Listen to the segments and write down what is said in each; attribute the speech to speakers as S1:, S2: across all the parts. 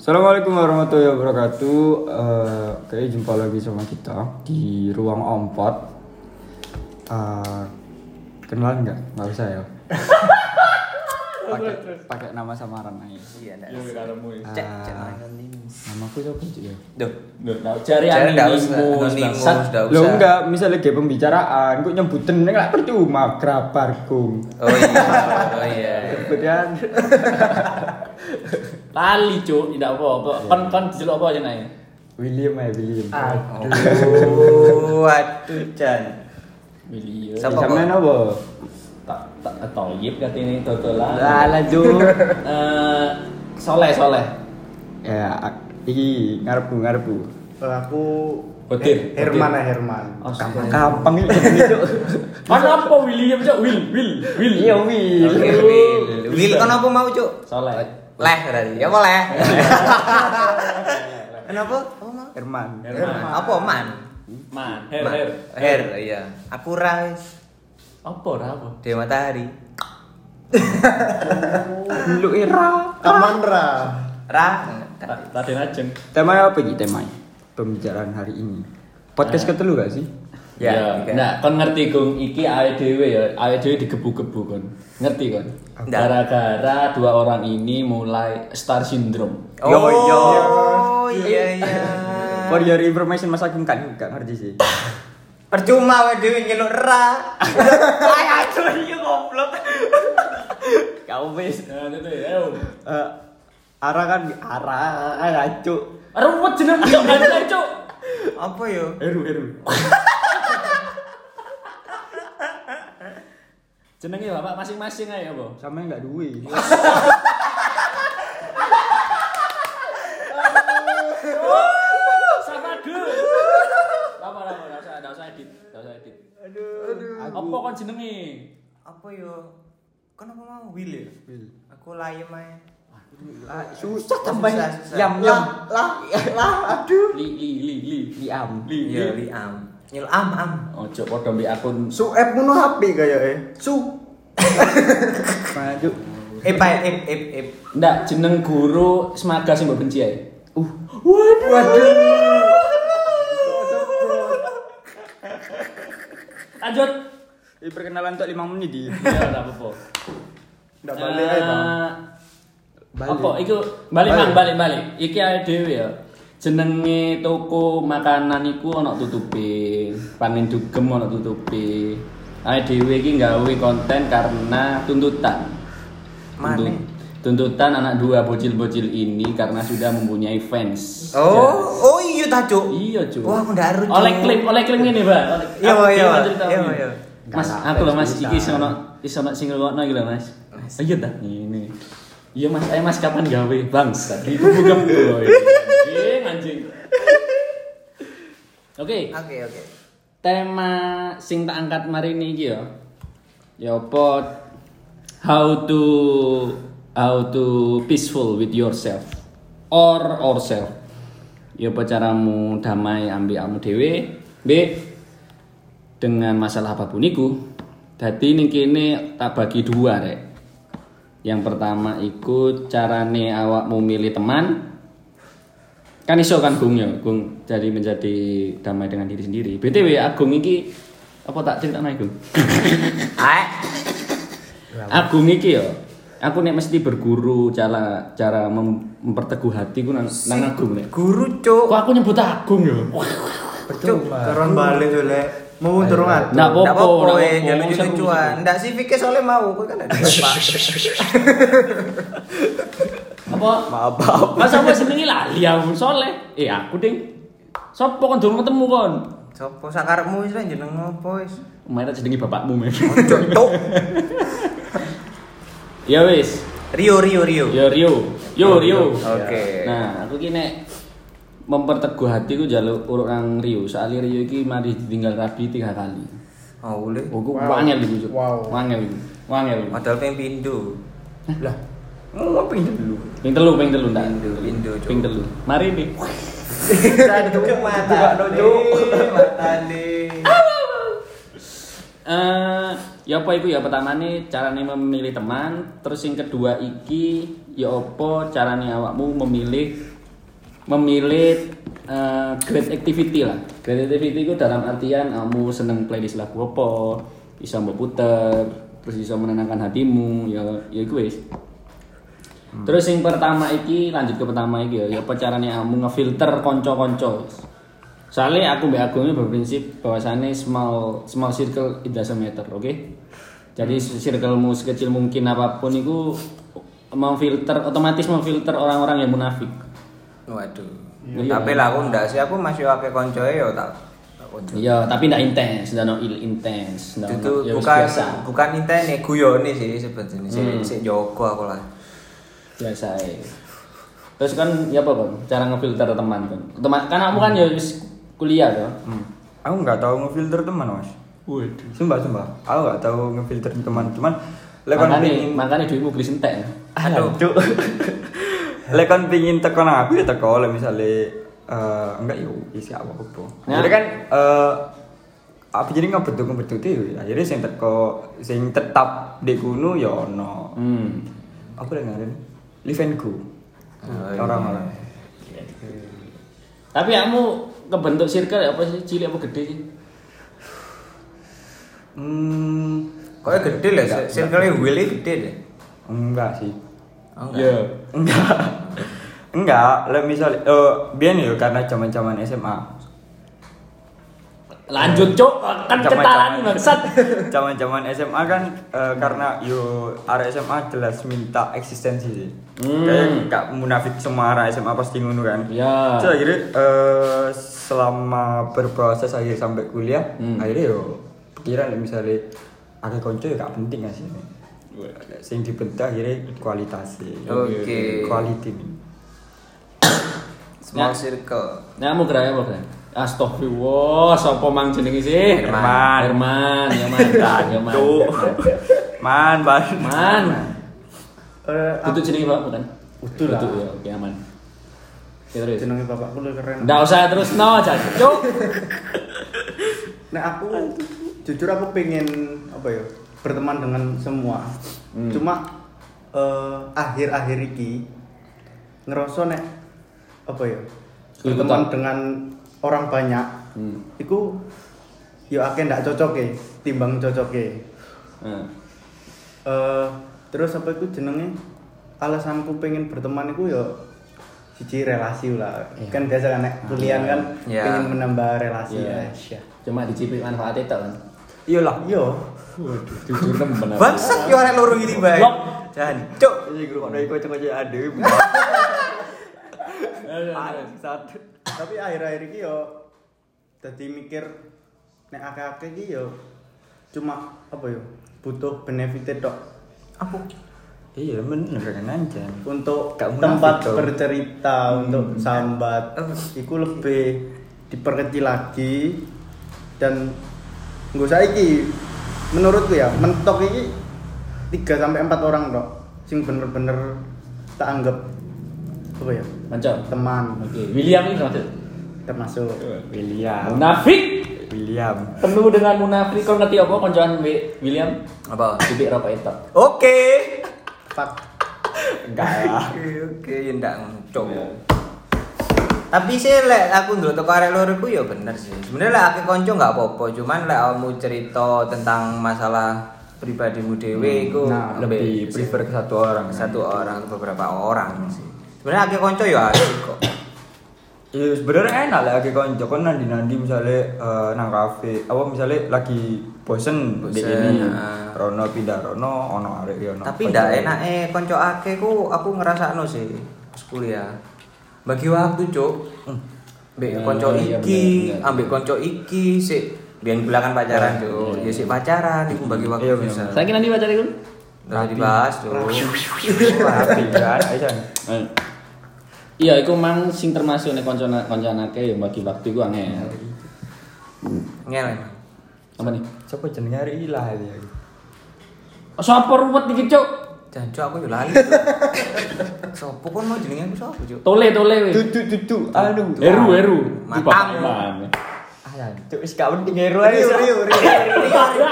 S1: Assalamualaikum warahmatullahi wabarakatuh. Eh, Oke, jumpa lagi sama kita di ruang ompot. Eh, kenalan nggak? Nggak usah ya. Pakai pakai nama samaran aja.
S2: Iya, enggak.
S3: Iya, ya.
S2: Cek,
S1: Ah.
S2: cek anonimus.
S1: Namaku siapa Cuk, ya?
S2: Duh,
S3: Duh, nah, cari
S2: nggak
S3: anonimus,
S2: nggak
S1: Lo
S2: usah.
S1: enggak, misalnya kayak pembicaraan, kok nyebutin nggak percuma grabar gung.
S2: Oh iya, oh iya.
S1: Kemudian
S3: Lali, Cuk, tidak apa-apa. Kon kon diceluk apa aja nae?
S1: William ya William.
S2: Aduh, waduh, Chan.
S3: Willy.
S2: Siapa
S1: Sama apa?
S3: Tak tak toyib katanya totolan.
S1: Lah lanjut.
S3: Eh, soleh soleh.
S1: ya, iki ngarepku ngarepku.
S4: Aku
S3: Botir,
S4: Her- Herman ya Herman.
S3: Oh,
S1: Gampang itu.
S3: Kan apa William, Cuk? Will, Will, Will.
S1: Iya, Will.
S2: Will. Kan apa mau, Cuk?
S3: Soleh.
S2: Leh berarti. Ya apa leh? Kenapa? Apa?
S1: Herman.
S3: Herman.
S2: Apa man?
S3: Man, her, her.
S2: Her, iya. Aku rais.
S3: Apa ora apa?
S2: Di matahari.
S1: Lu era.
S4: Kamandra.
S2: Ra.
S3: Ta- Raden Ajeng.
S1: Tema apa iki tema? Pembicaraan hari ini. Podcast ketelu gak sih?
S2: Ya,
S3: Ya, nah, kon ngerti Gung, iki awake dhewe ya, awake dhewe digebu-gebu kon. Ngerti kon? Gara-gara dua orang ini mulai star syndrome.
S2: Oh,
S1: yo.
S2: iya iya.
S1: For your information Mas Agung kan gak ngerti sih.
S2: Percuma wae dhewe nyeluk ra. Ayo aduh iya goblok.
S1: Kau wis.
S3: Nah, itu ya. ayo.
S1: Eh, arah kan arah ngacu.
S3: Ruwet jeneng cuk.
S2: Apa yo?
S1: Heru heru.
S3: Jenenge bapak masing-masing ae apa?
S1: Sama enggak duwe.
S3: Sama. Apa apa enggak usah enggak usah edit, enggak usah edit.
S2: Aduh, aduh.
S3: Apa kon jenenge?
S2: Apa yo? Apa mau Will ya?
S1: Will.
S2: Aku layem.
S1: Ah, susah tambahnya. Yam yam.
S2: Lah, lah, aduh.
S3: Li li li li.
S1: Liam.
S3: Li
S2: Iya,
S3: li.
S2: liam. Nyel am am.
S3: Ojo padha mbek akun
S4: Su app ngono HP kaya eh. Su.
S1: Maju.
S2: Eh, pak, eh, eh, eh.
S3: Ndak jeneng guru semaga sing mbok benci ae.
S1: Uh,
S2: Waduh.
S3: Lanjut.
S1: ini perkenalan untuk 5 menit di.
S3: Ya enggak apa-apa.
S4: Ndak balik ae ta.
S3: Eh,
S1: Balik.
S3: Apa iku balik. Mang, balik balik. Iki ae dhewe ya. Jenenge toko makanan iku ana tutupe. Panen dugem ana tutupe. Ae dhewe iki gawe konten karena tuntutan. Tuntut- Tuntutan anak dua bocil-bocil ini karena sudah mempunyai fans.
S2: Oh, oh iya ta, Cuk.
S3: Iya, Cuk.
S2: Wah, aku ndak aru, Cuk.
S3: Oleh klaim, oleh klaim ini, Mbak. Oleh-
S2: Iya, iya, iya,
S3: ini?
S2: iya.
S3: Mas, aku loh Mas, iki sono isono sing ngrungokno iki lho, Mas. Iya dah, ini. Iya Mas, ayo Mas kapan gawe? Bangsa, itu bukan loh. Anjing, anjing. Oke,
S2: Oke, oke.
S3: tema sing tak angkat mari ini iki ya. Ya apa how to how to peaceful with yourself or ourself. Ya apa caramu damai ambil kamu dewe, B dengan masalah apa pun iku. Dadi ning kene tak bagi dua rek. Yang pertama iku carane awakmu milih teman, kan iso kan Gung ya Gung jadi menjadi damai dengan diri sendiri btw Agung iki apa tak cerita Gung. Agung iki ya aku nek mesti berguru cara cara mem- memperteguh hati ku nang, nang Agung nek
S2: Guru, Cuk.
S3: kok aku nyebut Agung ya
S2: Cuk,
S4: Karon balik jole. Mau turun atuh.
S2: Ndak jangan
S3: seru,
S2: lucu-lucuan. Ndak sih Vike soalnya mau, kok kan ada
S3: apa
S1: Maaf, maaf.
S3: masa apa senengi lali aku soleh eh aku ding Sopo kon durung ketemu kon
S2: Sopo sakarepmu wis lah jeneng opo wis?
S3: Mereka jenengi bapakmu men
S2: Cuk, Cuk.
S3: ya wis
S2: Rio, Rio, Rio.
S3: yo Rio yo Rio
S2: Oke.
S3: Nah, aku ki nek memperteguh hatiku jaluk urut nang Rio. Soalnya Rio iki mari ditinggal Rabi tiga kali.
S2: Oh, boleh.
S3: Oh, ku
S4: Wow.
S3: wangel Cuk.
S4: Wow.
S3: Wangel iku. Wangel.
S2: Padahal pengen pindu.
S1: Lah. Ngomong ping dulu.
S3: Ping telu, ping telu ndak.
S2: Pindu, pindu, Cuk.
S3: Ping telu. Mari nih.
S2: Aduh, mata. Mata nih.
S3: Eh, ya apa iku ya pertama nih carane memilih teman, terus yang kedua iki ya apa caranya awakmu memilih memilih eh, great activity lah. Great activity itu dalam artian kamu seneng playlist lagu apa, bisa mbok puter, terus bisa menenangkan hatimu, ya ya iku wis. Terus yang pertama iki lanjut ke pertama iki ya, ya apa caranya kamu ngefilter konco-konco. Soalnya aku mbak Agung ini berprinsip bahwasannya small small circle it doesn't matter, oke? Jadi circlemu sekecil mungkin apa pun itu memfilter otomatis memfilter orang-orang yang munafik.
S2: Waduh.
S3: Iya.
S2: Tapi lah aku ndak sih, aku masih pakai koncoe yo tak. tak konco.
S3: Iya, tapi tidak intens, tidak no il intens. ndak
S2: Itu
S3: ya
S2: bukan
S3: biasa.
S2: bukan intene guyone sih sebetulnya.
S3: Hmm.
S2: sik jogo aku lah.
S3: biasa ae. Terus kan ya apa kan cara ngefilter teman kan. Teman kan kamu kan ya wis kuliah toh.
S1: Hmm. Aku nggak tahu ngefilter teman mas.
S3: Waduh.
S1: Sumpah sumpah. Aku nggak tahu ngefilter teman. Cuman lek kon
S3: Makanya makanya duitmu beli sentek.
S2: Aduh.
S1: Lek kon pingin teko nang aku ya teko lek misale eh enggak yo isi apa apa.
S3: Ya.
S1: Jadi kan eh apa jadi ngebentuk itu akhirnya sing teko sing tetap di kuno ya ono
S3: Hmm.
S1: apa yang ngaran live and go
S2: iya.
S1: orang-orang
S3: Tapi kamu kebentuk circle apa sih? Cilik apa gede sih?
S1: hmm
S2: Kok gede lah, circle Willy gede deh.
S1: enggak sih
S2: Oh,
S3: Iya.
S2: enggak.
S1: enggak enggak lek misal eh biar ya karena zaman-zaman SMA
S3: Lanjut, Cuk. Kan ketalan bangsat.
S1: zaman-zaman SMA kan eh, karena yo area SMA jelas minta eksistensi sih
S3: Hmm.
S1: kayak gak munafik semua area SMA pasti ngono kan
S3: Ya.
S1: Terus akhirnya eh, selama berproses akhir sampai kuliah
S3: Hmm.
S1: akhirnya yo pikiran misalnya ada konco ya gak penting sih sing dibentuk akhirnya kualitas sih
S2: Oke.
S1: quality
S2: Small
S3: Ya.
S2: circle.
S3: Kamu gerak apa gerak? Astagfirullah, sapa mang jenenge sih?
S1: Herman.
S3: Herman, ya mantan, ya mantan.
S1: Tuh. man ban
S3: Man.
S4: Eh,
S3: Itu jenenge Pak bukan?
S4: Utuh lah.
S3: Utuh, ya, oke aman. Ya terus.
S4: jenenge bapakku lu keren.
S3: Nggak usah terus no, Cuk.
S4: Nah aku jujur aku pengen apa ya berteman dengan semua.
S3: Hmm.
S4: Cuma eh, akhir-akhir iki ngerasa nek apa ya berteman dengan orang banyak.
S3: Hmm.
S4: Iku yo akeh ndak cocok ya timbang cocok ya.
S3: Nah.
S4: Eh, terus apa itu jenenge alasanku pengen berteman itu ya siji relasi lah kan biasa kan nek kuliah kan
S2: Iya.
S4: pengen menambah relasi
S3: Iya.
S4: ya
S3: Cuma dicipik manfaatnya tak kan.
S1: iyalah
S4: yo
S3: Jujur benar.
S2: Bangsat yo arek loro iki bae.
S3: Blok.
S2: Jancuk.
S1: Iya, guru kok iku aja ada. Satu.
S4: tapi akhir-akhir ini yo jadi mikir nek akeh-akeh iki yo cuma apa yo butuh benefit tok
S2: Apa?
S1: Iya bener kan anjir.
S4: untuk tempat
S1: dong.
S4: bercerita untuk sambat
S2: Eh.
S4: itu lebih diperkecil lagi dan nggak usah iki menurutku ya mentok iki 3 sampai 4 orang tok sing bener-bener tak anggap apa ya
S3: Macam.
S4: teman
S3: Oke, William ini termasuk.
S4: termasuk
S1: William.
S3: Munafik.
S1: William.
S3: Penuh dengan munafik. Kau ngerti apa koncoan Wi- William?
S2: Apa?
S3: Cipik rokok itu.
S2: Oke.
S4: fuck
S1: Enggak lah.
S2: Oke, oke, ya ndak cok. Tapi sih lek aku ndelok teko arek loro iku ya bener sih. Sebenarnya lek akeh kanca nggak apa-apa, cuman lek kamu cerita tentang masalah pribadimu dhewe iku
S1: Nah, lebih prefer ke satu orang. kan?
S2: satu orang atau beberapa orang sih. Sebenarnya akeh kanca ya asik kok.
S1: Iya sebenarnya enak lah lagi konco kan nanti nanti misalnya eh, nang kafe, apa misalnya lagi bosen, di
S2: Bosen,
S1: ini,
S2: ah.
S1: Rono pindah Rono, ono arek ya ono.
S2: Tapi ndak enak eh kanca akeh ku aku ngerasakno sih pas kuliah. Bagi waktu, Cuk. Mbek
S3: Ya,
S2: kanca
S3: iya,
S2: iki,
S3: bener, bener.
S2: ambek kanca iki sik biyen kan pacaran, Cuk. Ya sik pacaran iku bagi waktu
S1: Iya,
S2: bisa.
S3: Saya nanti baca itu.
S2: Nggak dibahas.
S1: Rapi kan, San.
S3: Iya, itu mang sing termasuk nih konco konco akeh ya bagi waktu gua angel.
S2: Ngel.
S3: Apa nih?
S1: Siapa jenenge arek ilah ya.
S3: Sopo ruwet iki, Cuk?
S2: Jancuk aku yo lali. Sopo kon mau jenenge aku sopo, Cuk?
S3: Tole tole weh.
S1: Tutu tutu, aduh.
S3: Eru eru.
S2: Matang.
S1: Ayan, tuh wis gak penting eru aja.
S4: Rio Rio Rio
S2: Rio,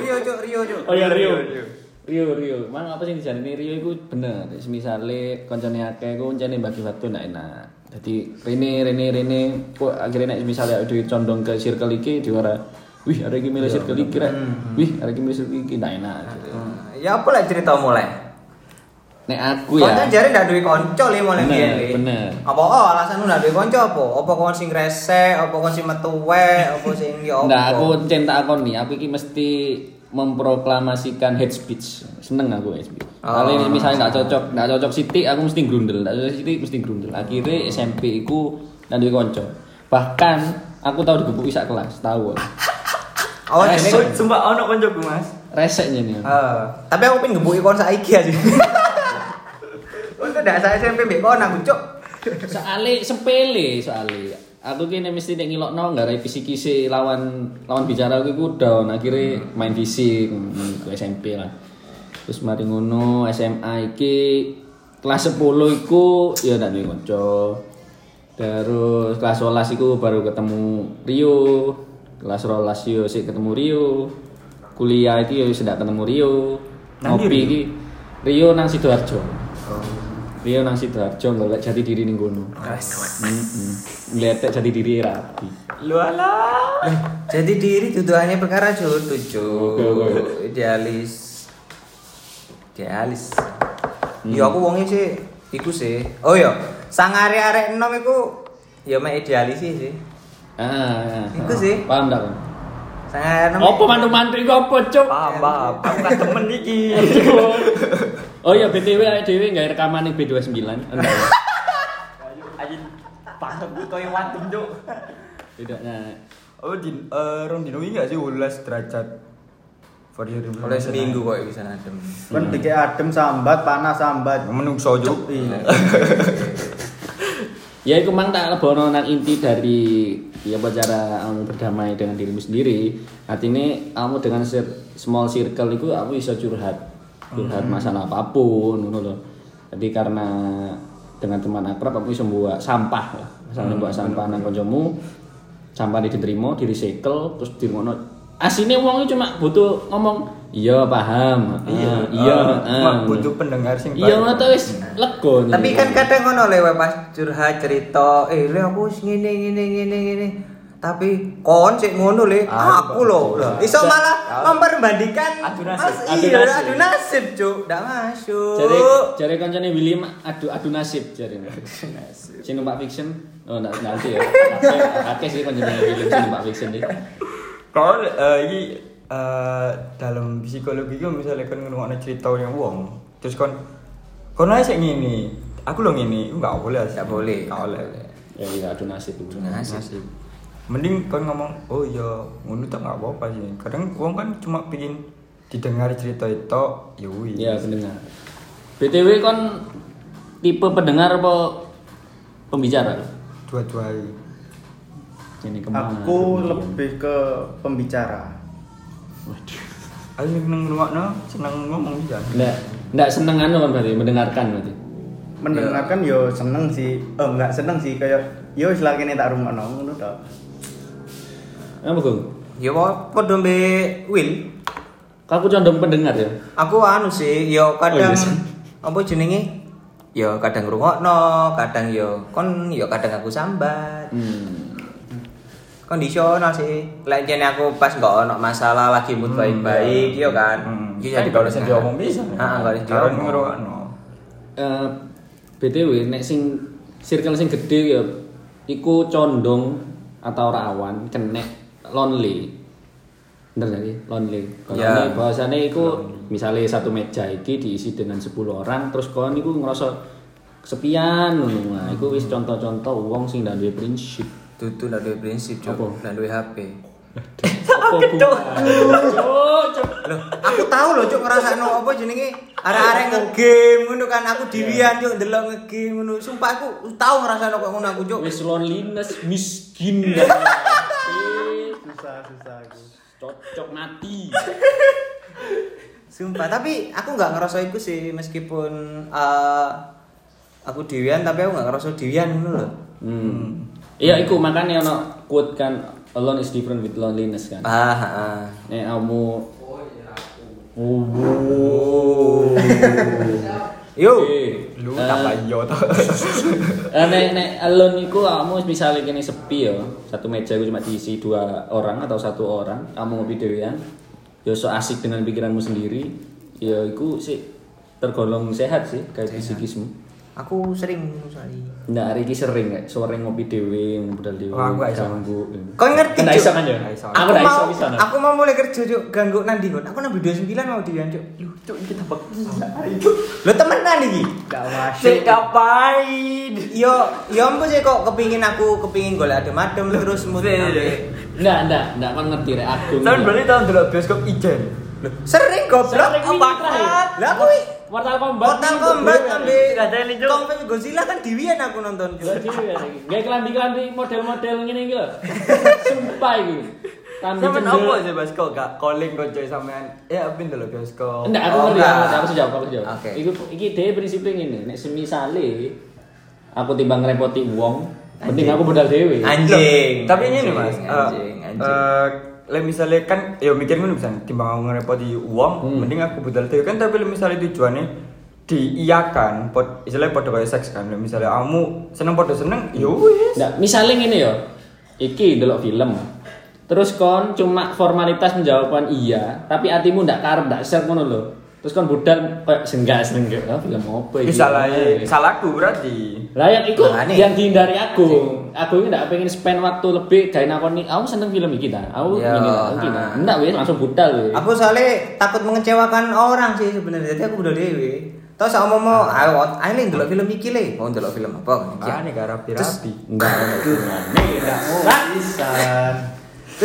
S2: Rio, Cuk, Rio, Cuk.
S3: Oh ya Rio. Rio Rio, mang apa sih dijalani Rio itu bener. Misalnya koncone akeh ku koncone bagi waktu ndak enak. Jadi Rene Rene Rene kok akhirnya nek misalnya udah condong ke circle iki diwara Wih, ada yang milih circle iki rek. Wih, ada yang milih circle iki ndak enak.
S2: Ya apa lah cerita mulai?
S3: Nek aku
S2: Konco
S3: ya.
S2: jare ndak duwe kanca le mulai
S3: Bener,
S2: biyen le.
S3: bener.
S2: Apa oh alasan lu ndak duwe kanca apa? Apa kon sing resek, apa kon sing metu apa sing ya apa?
S3: Nggak, aku cinta akon nih. Aku iki mesti memproklamasikan hate speech. Seneng aku hate speech.
S2: Oh.
S3: Kalau ini misalnya nggak cocok, nggak cocok Siti, aku mesti grundel. Nggak cocok Siti, mesti grundel. Akhirnya SMP iku dan duwe konco. Bahkan aku tahu digebuki sak kelas, tahu. aku.
S2: Oh, jene
S1: Sumpah ono koncoku, Mas.
S3: Reseknya nih.
S2: Eh, tapi aku pengen ngebuki kon saiki aja. Untuk ndak saya SMP mbek kon aku, Cuk.
S3: Soale sepele soale. Aku kini mesti nek ngilokno nggak ada fisik lawan lawan bicara aku iku down akhirnya main fisik hmm, ke SMP lah. Terus mari ngono SMA iki kelas 10 iku ya ndak duwe kanca. Terus kelas 11 iku baru ketemu Rio. Kelas 12 yo sik ketemu Rio. Kuliah iki yo sudah ketemu Rio.
S1: Nang
S3: Ngopi
S1: ndi, Rio?
S3: iki Rio nang Sidoarjo. Rio nang Sidoarjo golek jati diri ning kono. Heeh. Ngletek jati diri rapi.
S1: Lu alah.
S2: Jadi diri tuduhannya perkara jodoh,
S3: oke.
S2: Idealis. Idealis. Ya aku wongnya sih iku sih. Oh iya, sang arek-arek enom iku ya mek idealis sih sih.
S3: Ah, ah.
S2: Iku sih.
S3: Paham tak? Kon?
S2: Sang arek enom.
S3: Apa mantu-mantu iku apa, Cuk?
S1: Paham, paham. Aku kan temen iki.
S3: Oh iya BTW awake dhewe gawe rekaman ning B29. Enggak. ya?
S1: Aja paham koyo wadem, Cuk.
S3: Tidak nah.
S1: Oh, di eh rong dino iki gak sih 12 derajat. For your
S2: Oleh seminggu kok bisa adem.
S4: Kan dikek adem sambat, panas sambat.
S1: menungso Cuk.
S4: Iya.
S3: Ya iku mang tak lebono nang inti dari ya apa cara kamu berdamai dengan dirimu sendiri. Artinya kamu dengan sir- small circle itu aku bisa curhat. Curhat masalah apa pun ngono loh. Jadi karena dengan teman akrab aku bisa buat sampah lah. Misalnya buat sampah nang kancamu, sampah diterima, di recycle, terus di ngono. Asine wong itu cuma butuh ngomong iya paham.
S1: Iya,
S3: ah, iya, ah,
S1: butuh pendengar sing
S3: Iya ngono to wis lega.
S2: Tapi kan kadang ngono lewe pas curhat cerita, eh le aku wis ngene ngene ngene ngene. Tapi kon sik ngono le,
S1: Ah,
S2: aku lho. Lah, Iso malah memperbandingkan
S1: Adu nasib.
S2: Mas, Iya,
S3: nasib.
S2: adu nasib, Cuk. Ndak masuk.
S3: Jare jare kancane Willy mah adu adu nasib jare. Sing numpak fiction. Oh ndak nanti ya. Akeh sih kancane Willy sing numpak fiction iki.
S1: Kalau eh, iki eh, dalam psikologi itu misalnya kan ngrungokno cerita yang wong, terus kon kon ae sik ngene. Aku lo ngene, enggak boleh.
S2: Nggak boleh.
S1: Enggak boleh.
S3: Ya iya adu nasib itu.
S2: Nasib.
S1: Nasib. Mending kon ngomong, "Oh iya, ngono tak enggak apa-apa sih." Kadang wong kan cuma pingin didengar cerita itu, ya wis.
S3: Iya pendengar. BTW kon tipe pendengar apa pembicara?
S1: Dua-duai.
S3: Ini ke mana?
S4: Aku lebih ke pembicara.
S3: Waduh.
S1: Aku seneng ngrungokno, seneng ngomong iya.
S3: Ndak ndak seneng anu kan berarti mendengarkan berarti.
S4: Mendengarkan yo seneng sih. Eh enggak seneng sih kayak yo wis lagi nek tak rumakno ngono tok.
S3: Apa Gung?
S2: Ya padha mbek Will.
S3: Aku condong pendengar ya.
S2: Aku anu sih, yo kadang
S3: Oh, iya
S2: apa jenenge? Yo kadang ngrungokno, kadang yo kon yo kadang aku sambat.
S3: Hmm.
S2: Kondisional sih. Lek jane aku pas nggak ono masalah lagi mood baik-baik, yo kan.
S1: Hmm.
S2: Iya
S1: Kan kalau sing diomong bisa.
S2: Heeh, kalau sing diomong.
S1: ngrungokno.
S3: Eh, BTW nek sing circle sing gede ya iku condong atau rawan kena lonely. Bener gak sih? Lonely. Kalau
S2: Ya.
S3: ini bahasanya iku misalnya satu meja iki diisi dengan 10 orang terus kon iku ngerasa kesepian ngono. Nah, iku wis contoh-contoh wong sing ndak duwe prinsip.
S2: Tutu ndak duwe prinsip, Cuk. Ndak duwe HP.
S3: Apa cuk.
S2: Loh, aku tahu loh cuk ngrasakno apa jenenge arek-arek ngegame ngono kan aku diwian cuk ndelok ngegame ngono. Sumpah aku tahu ngrasakno kok ngono aku cuk.
S3: Wis loneliness miskin.
S4: Susah susah aku.
S3: Cocok mati.
S2: Sumpah, tapi aku nggak ngerasa itu sih meskipun eh, aku diwian tapi aku nggak ngerasa diwian ngono loh.
S3: Hmm. Iya, iku makanya ono quote kan alone is different with loneliness kan.
S2: Ah, ah.
S3: Nek kamu Oh.
S2: Yo.
S3: Eh,
S1: Lu tambah yo to.
S3: eh, nek nek alone iku kamu misalnya kene sepi ya, satu meja itu cuma diisi dua orang atau satu orang, kamu ngopi dhewean, ya so asik dengan pikiranmu sendiri, ya iku sih tergolong sehat sih kayak psikismu.
S2: Aku sering sekali.
S3: Nggak, hari ini sering kayak sore ngopi dewe, budal dewe,
S1: Oh, aku iso.
S3: ganggu.
S2: Kau ngerti,
S3: Nggak iso kan ya? Aku nggak iso bisa. nah.
S2: aku mau mulai kerja cuk ganggu nanti kon. Aku nambah 29 mau dian cuk. Lu cuk kita bak. Lo temenan iki.
S4: Masuk.
S1: Sik ngapain?
S2: Yo, yo ampun sih kok kepingin aku kepingin golek adem-adem terus mood
S1: Iya, iya.
S2: ambek.
S3: Enggak, enggak, enggak kan ngerti rek aku.
S1: Tahun berarti tahun dulu bioskop Ijen.
S2: Sering goblok. Lah aku
S3: Mortal Kombat.
S2: Mortal Kombat ambek
S1: Nggak ada ini, Cuk.
S2: Kombat Godzilla kan diwian aku nonton.
S3: Gak kelambi-kelambi model-model ngene iki lho. Sumpah iki. Cendel.
S1: apa sih Bas kok gak calling konco sampean? Ya apin dulu bioskop.
S3: Enggak, aku
S2: Oh,
S3: ngerti, aku ngerti, aku jawab, aku jawab.
S2: Oke.
S3: Iku iki dhewe prinsipnya ngene, nek semisale aku timbang ngerepoti wong, mending aku modal dhewe.
S2: Anjing.
S1: Tapi ini nih
S2: Anjing,
S1: Mas, eh,
S2: Anjing, anjing.
S1: Lah misalnya kan ya mikir ngono bisa timbang aku ngerepoti uang
S3: Hmm.
S1: mending aku budal dhewe kan tapi lah misalnya tujuannya diiyakan pot istilahnya podo kayak seks kan Lah misalnya kamu seneng podo seneng ya wis
S3: Nggak, misalnya ngene ya. Iki delok film. Terus kon cuma formalitas menjawabkan iya, tapi hatimu ndak karep ndak share ngono lho. Terus kon budal kayak senggak senggak ah, film apa iki?
S1: salah
S3: Eh.
S1: salahku berarti
S3: Lah yang itu
S2: Makanya.
S3: yang dihindari aku. Aku ini ndak pengen spend waktu lebih kayak nakoni. Aku seneng film iki ta. Aku
S2: Ya,
S3: ini ta, iki ta.
S2: ha.
S3: Ndak wis langsung budal wis.
S2: Aku soalnya takut mengecewakan orang sih sebenarnya. Jadi aku udah dewe. Terus aku mau
S3: Ah.
S2: ayo ayo nih delok film iki le. Mau delok film apa?
S1: ah nih gak rapi-rapi
S3: Enggak ada hubungannya.
S4: Gak mau pisan.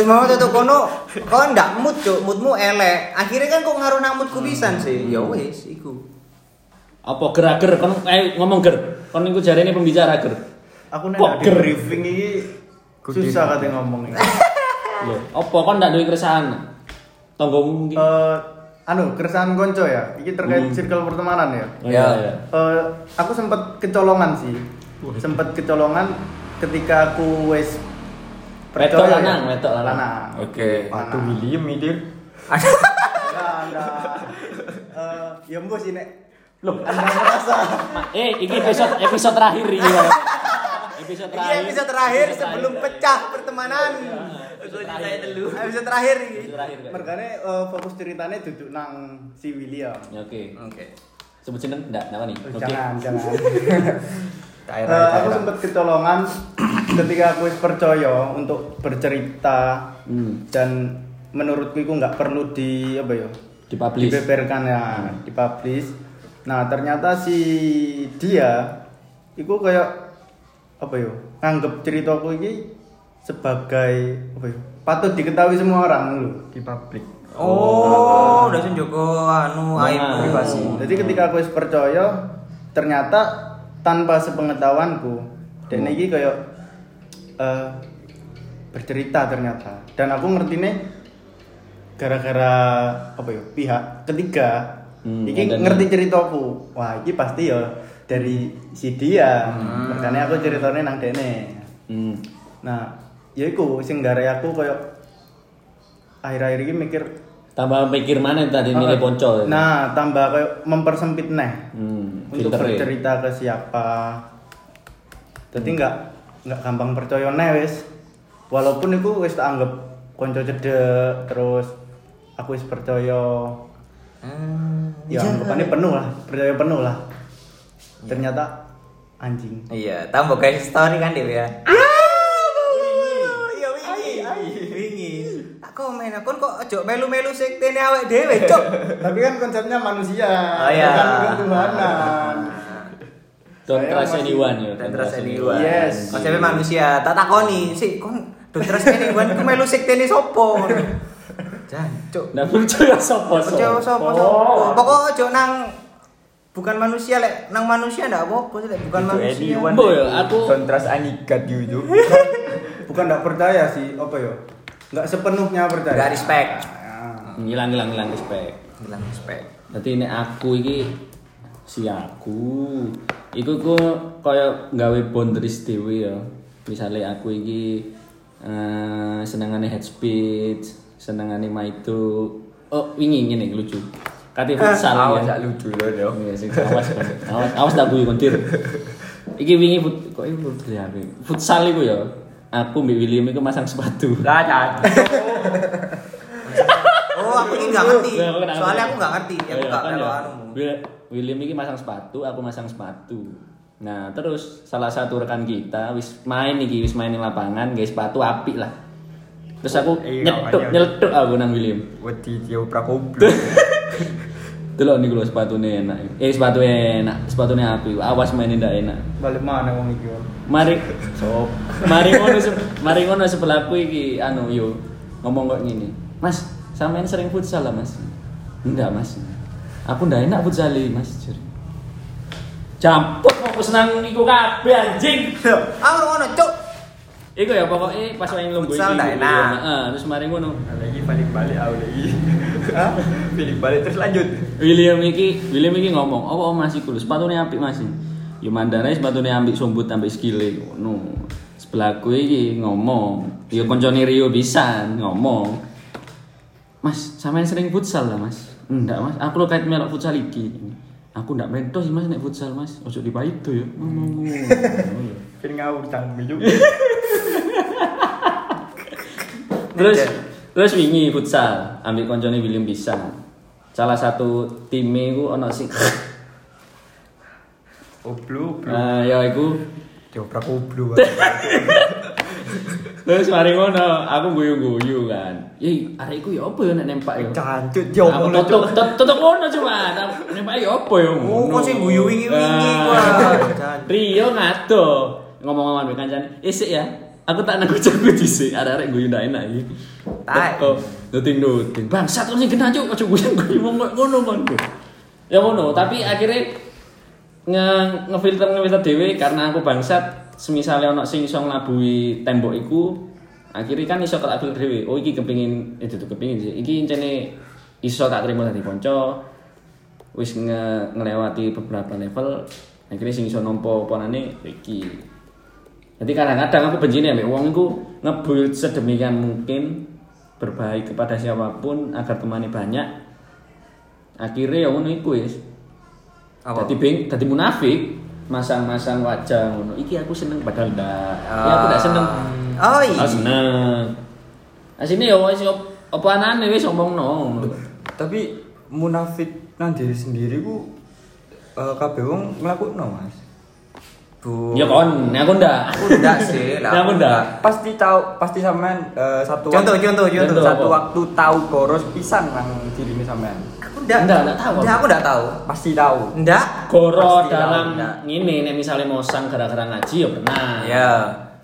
S2: Terus mau tutup kono, kau ndak mood cuk, moodmu elek. Akhirnya kan kok ngaruh nang moodku pisan sih. Ya wis, iku.
S3: Apa gerager kon eh ngomong ger. Kon niku jarene pembicara ger.
S4: Aku nek di briefing iki susah kate ngomong.
S3: Lho, apa kon ndak duwe keresahan? Tonggomu iki.
S4: Eh anu keresahan konco ya. Iki terkait
S3: Hmm.
S4: circle pertemanan ya.
S3: Oh,
S2: ya.
S3: iya, iya.
S4: Eh aku sempat kecolongan sih. Sempat kecolongan ketika aku wis Percaya
S3: lanang,
S4: ya.
S3: wetok lanang.
S4: Lanang.
S3: Oke.
S1: Waduh William midir
S4: Enggak, enggak. Eh ya mbok sih nek
S3: Loh,
S4: Anda merasa
S3: eh iki episode episode terakhir iki. Episode
S2: Ini
S3: terakhir.
S2: episode terakhir sebelum
S3: terakhir.
S2: pecah pertemanan.
S3: Episode terakhir dulu.
S2: Episode terakhir ini.
S3: Episode terakhir. kan?
S4: mergane eh, fokus ceritanya duduk nang si William.
S3: Oke.
S2: Oke.
S3: Sebut jeneng enggak? Nama nih. Oke.
S4: Jangan, jangan.
S1: daerah
S4: Eh, aku sempat kecolongan ketika aku percaya untuk bercerita
S3: Hmm.
S4: dan menurutku itu nggak perlu di apa ya
S3: Dipublish.
S4: dibeberkan ya dipublish nah ternyata si dia itu kayak apa ya nganggep ceritaku ini sebagai apa ya patut diketahui semua orang loh
S1: di pabrik
S2: Oh, udah sing Joko anu
S3: Nah.
S2: aib privasi.
S4: jadi ketika aku percaya ternyata tanpa sepengetahuanku dan ini kayak eh, bercerita ternyata. Dan aku ngerti nih gara-gara apa ya pihak ketiga.
S3: Hmm,
S4: ini ngerti ceritaku. Wah ini pasti ya dari si dia. Makanya aku ceritanya nang dene.
S3: Hmm.
S4: nah ya iku sing gara aku kayak akhir-akhir ini mikir
S3: Tambah mikir mana tadi milih
S4: Ah,
S3: poncol.
S4: Nah, tambah kayak mempersempit neh
S3: Hmm,
S4: untuk
S3: filter ya.
S4: bercerita ke siapa. Jadi nggak nggak gampang percaya neh wis. Walaupun itu wis tak anggap konco cedek terus aku wis percaya
S2: Hmm,
S4: ya anggapannya penuh lah, percaya penuh lah. Ternyata anjing.
S2: Iya, tambah guys story kan Dewi ya. Iya wingi. Wingi. Aku main akun kok ojo melu-melu sektene awake dhewe, Cuk.
S4: Tapi kan konsepnya manusia,
S2: Oh, iya.
S4: bukan ketuhanan.
S3: Don't trust anyone ya.
S2: Dan trust anyone.
S4: Yes.
S2: Konsepnya manusia. Tak takoni, sih kon don't trust anyone ku melu sektene sopo. Jancuk.
S3: Nggak percaya sopo
S2: Percaya sopo sopo. Pokok ojo nang bukan manusia lek nang manusia ndak apa-apa sih lek bukan
S1: Itu
S2: manusia.
S1: anyone that
S3: aku-
S1: don't trust anikat gitu
S4: Bukan nggak percaya sih, apa ya? Nggak sepenuhnya percaya.
S2: Nggak respect.
S4: Nah,
S3: Ngilang ngilang ngilang respect.
S2: Bilang respect.
S3: Nanti ini aku iki si aku. Iku ku kaya gawe boundaries dhewe ya. Misalnya aku iki eh senengane head speech, senengane maitu. oh wingi ngene lucu. Kate futsal
S1: Awas
S3: ya.
S1: gak lucu loh dong.
S3: Iya sing awas awas awas tak guyu kontir. Iki wingi kok iki futsal ya. Futsal iku ya. Aku mbek William iku masang sepatu.
S1: Lah.
S2: Oh, aku ini nggak ngerti.
S3: Ya?
S2: Soalnya aku nggak ngerti. Aku
S3: Oh, iya,
S2: nggak
S3: kan
S2: melu
S3: ya.
S2: anu.
S3: Wi- William ini masang sepatu, aku masang sepatu. Nah, terus salah satu rekan kita wis main iki, wis main di lapangan, guys sepatu apik lah. Terus aku
S1: Iya,
S3: nyetuk,
S1: makanya.
S3: nyeletuk aku nang William.
S1: Wedi dia prakoblo.
S3: Delok niku lho sepatune enak. Eh sepatu enak, sepatune apik. Awas mainin ndak enak.
S4: Balik mana wong iki?
S3: Mari sop. Mari ngono se- mari ngono sebelahku iki anu yo ngomong kok ngene. Mas, sampean sering futsal lah, Mas? Enggak, Mas. Aku ndak enak futsal Mas. Jur. Campur aku senang iku kabeh anjing.
S2: Aku ngono, cuk.
S3: Iku ya pokoknya pas main lomba
S2: Futsal ndak enak.
S3: Heeh, terus mari ngono.
S1: Lagi balik-balik aku lagi. Balik-balik terus lanjut.
S3: William iki William iki ngomong, "Oh, oh Mas iku lho, sepatune apik Mas." Yo mandane sepatune ambek sombut ambek skile ngono. Sebelahku iki ngomong, yo koncone Rio pisan ngomong. Mas, sampean sering futsal lah, Mas? Enggak, Mas. Aku lo kait melok futsal iki. Aku ndak mentos sih Mas nek futsal, Mas. Ojo dipaido yo. Ngomong.
S1: Kan ngawur tanggung juga.
S3: terus. Terus wingi futsal ambil koncone William pisan. Salah satu time iku ono sing
S1: Oblo, oblo.
S3: Nah, ya iku
S1: Dia prakoblo.
S3: Terus mari ngono, aku guyu-guyu kan. Ih, arek iku ya apa ya nek nempak ya?
S1: Dia
S3: Aku
S1: omong
S3: tutup tut- tutup ngono cuma. Nempak ya apa ya?
S2: Oh,
S3: ngono.
S2: kok sing guyu wingi-wingi
S3: Ah.
S2: wah.
S3: Rio ngado. Ngomong-ngomong ambek kancane, "Isik ya, aku tak nang bojoku dhisik, arek-arek guyu ndak enak iki."
S2: Tai.
S3: Teko, nuting-nuting. Bangsat kok sing kena cuk, aja guyu-guyu wong kok ngono kon. Ya ngono, tapi akhirnya nge ngefilter ngefilter dhewe karena aku bangsat semisalnya ono sing iso nglabui tembok iku akhirnya kan iso tak filter dhewe oh iki kepengin itu tuh kepengin sih iki incene iso tak terima dari konco wis nge ngelewati beberapa level akhirnya sing iso nompo ponane iki jadi kadang-kadang aku benci nih wong iku ngebuild sedemikian mungkin berbaik kepada siapa pun agar temannya banyak akhirnya ya ngono iku wis? Dadi bing, dadi munafik, masang-masang wajah ngono. Iki aku seneng padahal ndak. Ya aku ndak seneng.
S2: Oh iya.
S3: Aku seneng. Asine ya wis op- apa anane wis omongno.
S1: Tapi munafik nang diri sendiri ku eh, kabeh wong nglakukno, Mas.
S2: Bu.
S3: Ya kon, nek aku ndak.
S2: Aku enggak sih, lah.
S3: Aku enggak.
S1: Pasti tahu, pasti sampean eh, satu
S2: Contoh,
S1: waktu,
S2: contoh, contoh.
S3: Contoh.
S1: satu
S3: apa?
S1: waktu tahu boros pisan nang dirine sampean.
S2: Aku enggak.
S3: Enggak, enggak tahu.
S2: Enggak, aku enggak tahu.
S1: Pasti tahu.
S2: Enggak.
S3: Goro
S2: Pasti
S3: dalam
S2: tahu, ndak.
S3: ngene nek misale mosang gara-gara ngaji ya pernah.
S2: Ya.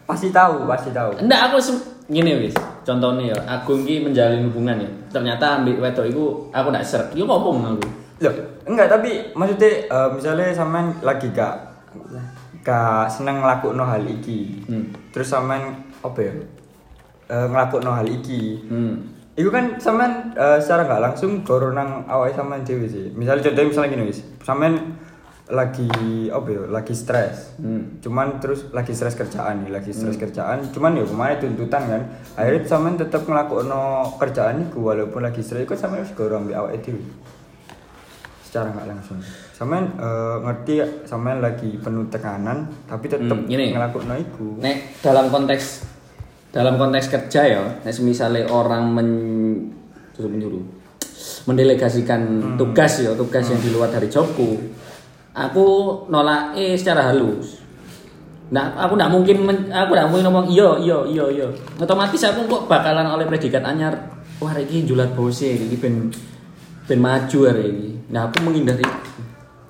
S1: Pasti tahu, pasti tahu.
S3: Enggak aku ngene wis. Contohnya ya, aku iki menjalin hubungan ya. Ternyata ambek wedok iku aku ndak serk. Yo ngomong aku.
S1: Loh, enggak tapi maksudnya eh, misalnya sampean lagi gak gak seneng ngelakukno hal iki.
S3: Hmm.
S1: Terus sampean apa ya? Eh, ngelakukno hal iki.
S3: Hmm.
S1: Iku kan sampean eh, secara nggak langsung goro nang awake sampean dhewe sih. Misalnya contohnya misalnya gini wis. Sampean lagi apa ya? Lagi stres.
S3: Hmm.
S1: Cuman terus lagi stres kerjaan nih, lagi stres kerjaan. Cuman ya kemarin tuntutan kan. Akhirnya sampean tetep ngelakukno kerjaan iku walaupun lagi stres iku sampean wis goro ambek awake dhewe. Secara nggak langsung. Sampean eh, ngerti sampean lagi penuh tekanan tapi tetep
S3: Hmm, gini.
S1: ngelakukno iku.
S3: Nek dalam konteks dalam konteks kerja ya, nek misalnya orang men menyuruh mendelegasikan tugas ya, tugas yang di luar dari jobku. Aku nolak eh secara halus. Nah, aku nggak mungkin men- aku nggak mungkin ngomong iya iya iya iya. Otomatis aku kok bakalan oleh predikat anyar. Wah, ini julat bose iki ben ben maju hari ini. Nah, aku menghindari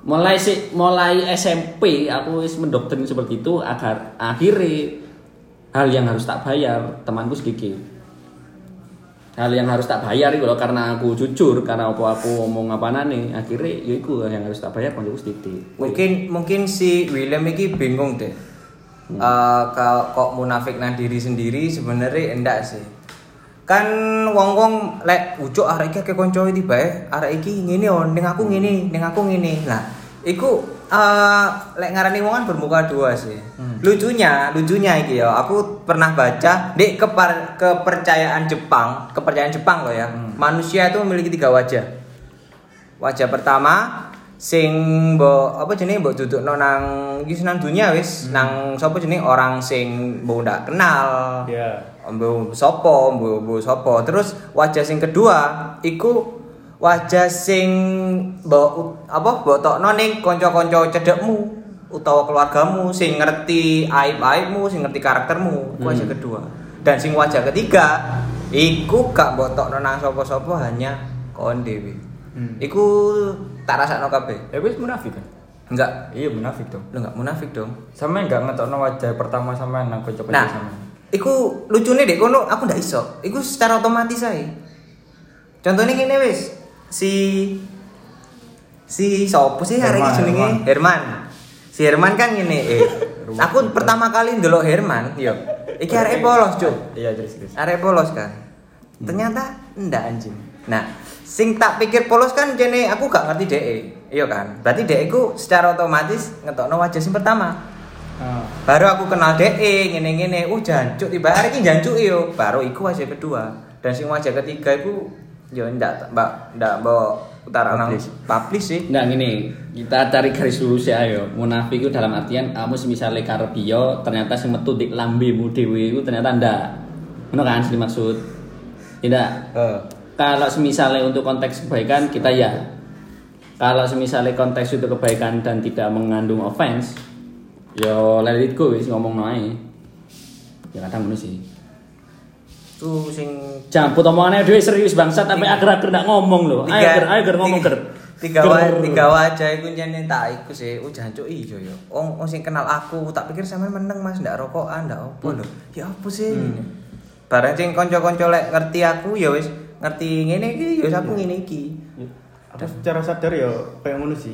S3: mulai si mulai SMP aku wis mendoktrin seperti itu agar akhirnya hal yang harus tak bayar temanku sedikit hal yang harus tak bayar itu loh karena aku jujur karena apa aku ngomong apa nane akhirnya ya itu yang harus tak bayar koncoku sedikit
S2: Mungkin mungkin si William iki bingung deh. Eh, kalau kok munafik nang diri sendiri sebenarnya enggak sih. Kan wong-wong lek ucuk arek iki ke kanca iki bae, arek iki ngene oh, ning aku ngene, ning aku ngene. Nah, iku eh lek ngarani wong kan bermuka dua sih. Lucunya, lucunya iki ya, aku pernah baca di kepar- kepercayaan Jepang, kepercayaan Jepang loh ya. Manusia itu memiliki tiga wajah. Wajah pertama sing mbok apa jenenge mbok dudukno nang iki nang dunia wis, nang sapa jenenge orang sing mbok ndak kenal.
S4: Ya.
S2: Mbo sopo, mbo mbo sopo. Terus wajah sing kedua iku wajah sing mbok apa mbok tokno ning kanca-kanca cedekmu utawa keluargamu sing ngerti aib-aibmu, sing ngerti karaktermu. Iku wajah kedua. Dan sing wajah ketiga iku gak mbok tokno nang sapa-sapa hanya kon dhewe.
S4: Hmm.
S2: Iku tak rasakno kabeh.
S1: Ya wis munafik kan?
S2: Enggak.
S1: Iya munafik dong.
S2: Lu enggak munafik dong.
S1: Sama enggak ngetokno wajah pertama sama nang kanca-kanca
S2: Nah,
S1: sama.
S2: iku lucunya deh kono aku ndak iso. Iku secara otomatis aja. Contohnya gini wis, si si sopo sih hari ini jenenge
S4: Herman.
S2: Herman. Si Herman kan gini, eh, aku pertama kali ndelok Herman, yo. Iki arek polos, Cuk.
S1: Iya terus terus.
S2: Arek polos kan. Ternyata ndak anjing. Nah, sing tak pikir polos kan jene aku gak ngerti DE. Iya kan? Berarti DE ku secara otomatis ngetokno wajah sing pertama
S4: Ah.
S2: baru aku kenal DE ngene ngene uh jancuk tiba hari ini jancuk yo baru iku wajah kedua dan sing wajah ketiga iku yo ndak mbak ndak mbak utara nang
S1: Publish.
S2: sih
S3: Nggak gini, kita cari garis lurus ya ayo. Munafik itu dalam artian kamu misalnya karep yo ternyata sing metu di lambemu dhewe itu ternyata ndak. Ngono kan sing dimaksud? Tidak.
S1: Eh,
S3: Kalau misalnya untuk konteks kebaikan kita ya. Kalau misalnya konteks itu kebaikan dan tidak mengandung offense, yo let it go wis ngomong ae. Ya kadang ngono sih.
S2: Tuh sing
S3: Jamput omongannya dhewe serius bangsat tapi akhir-akhir ndak ngomong loh. Ayo ger, ayo ger ngomong ger.
S2: tiga wa,
S3: Ger.
S2: tiga wajah iku jane tak iku sih uh jancuk ijo yo wong sing kenal aku tak pikir sampean meneng Mas ndak rokokan ndak opo lho ya apa sih barang sing kanca-kanca lek ngerti aku ya wis ngerti ngene iki ya aku ngene iki
S4: Aku secara sadar ya kayak ngono sih.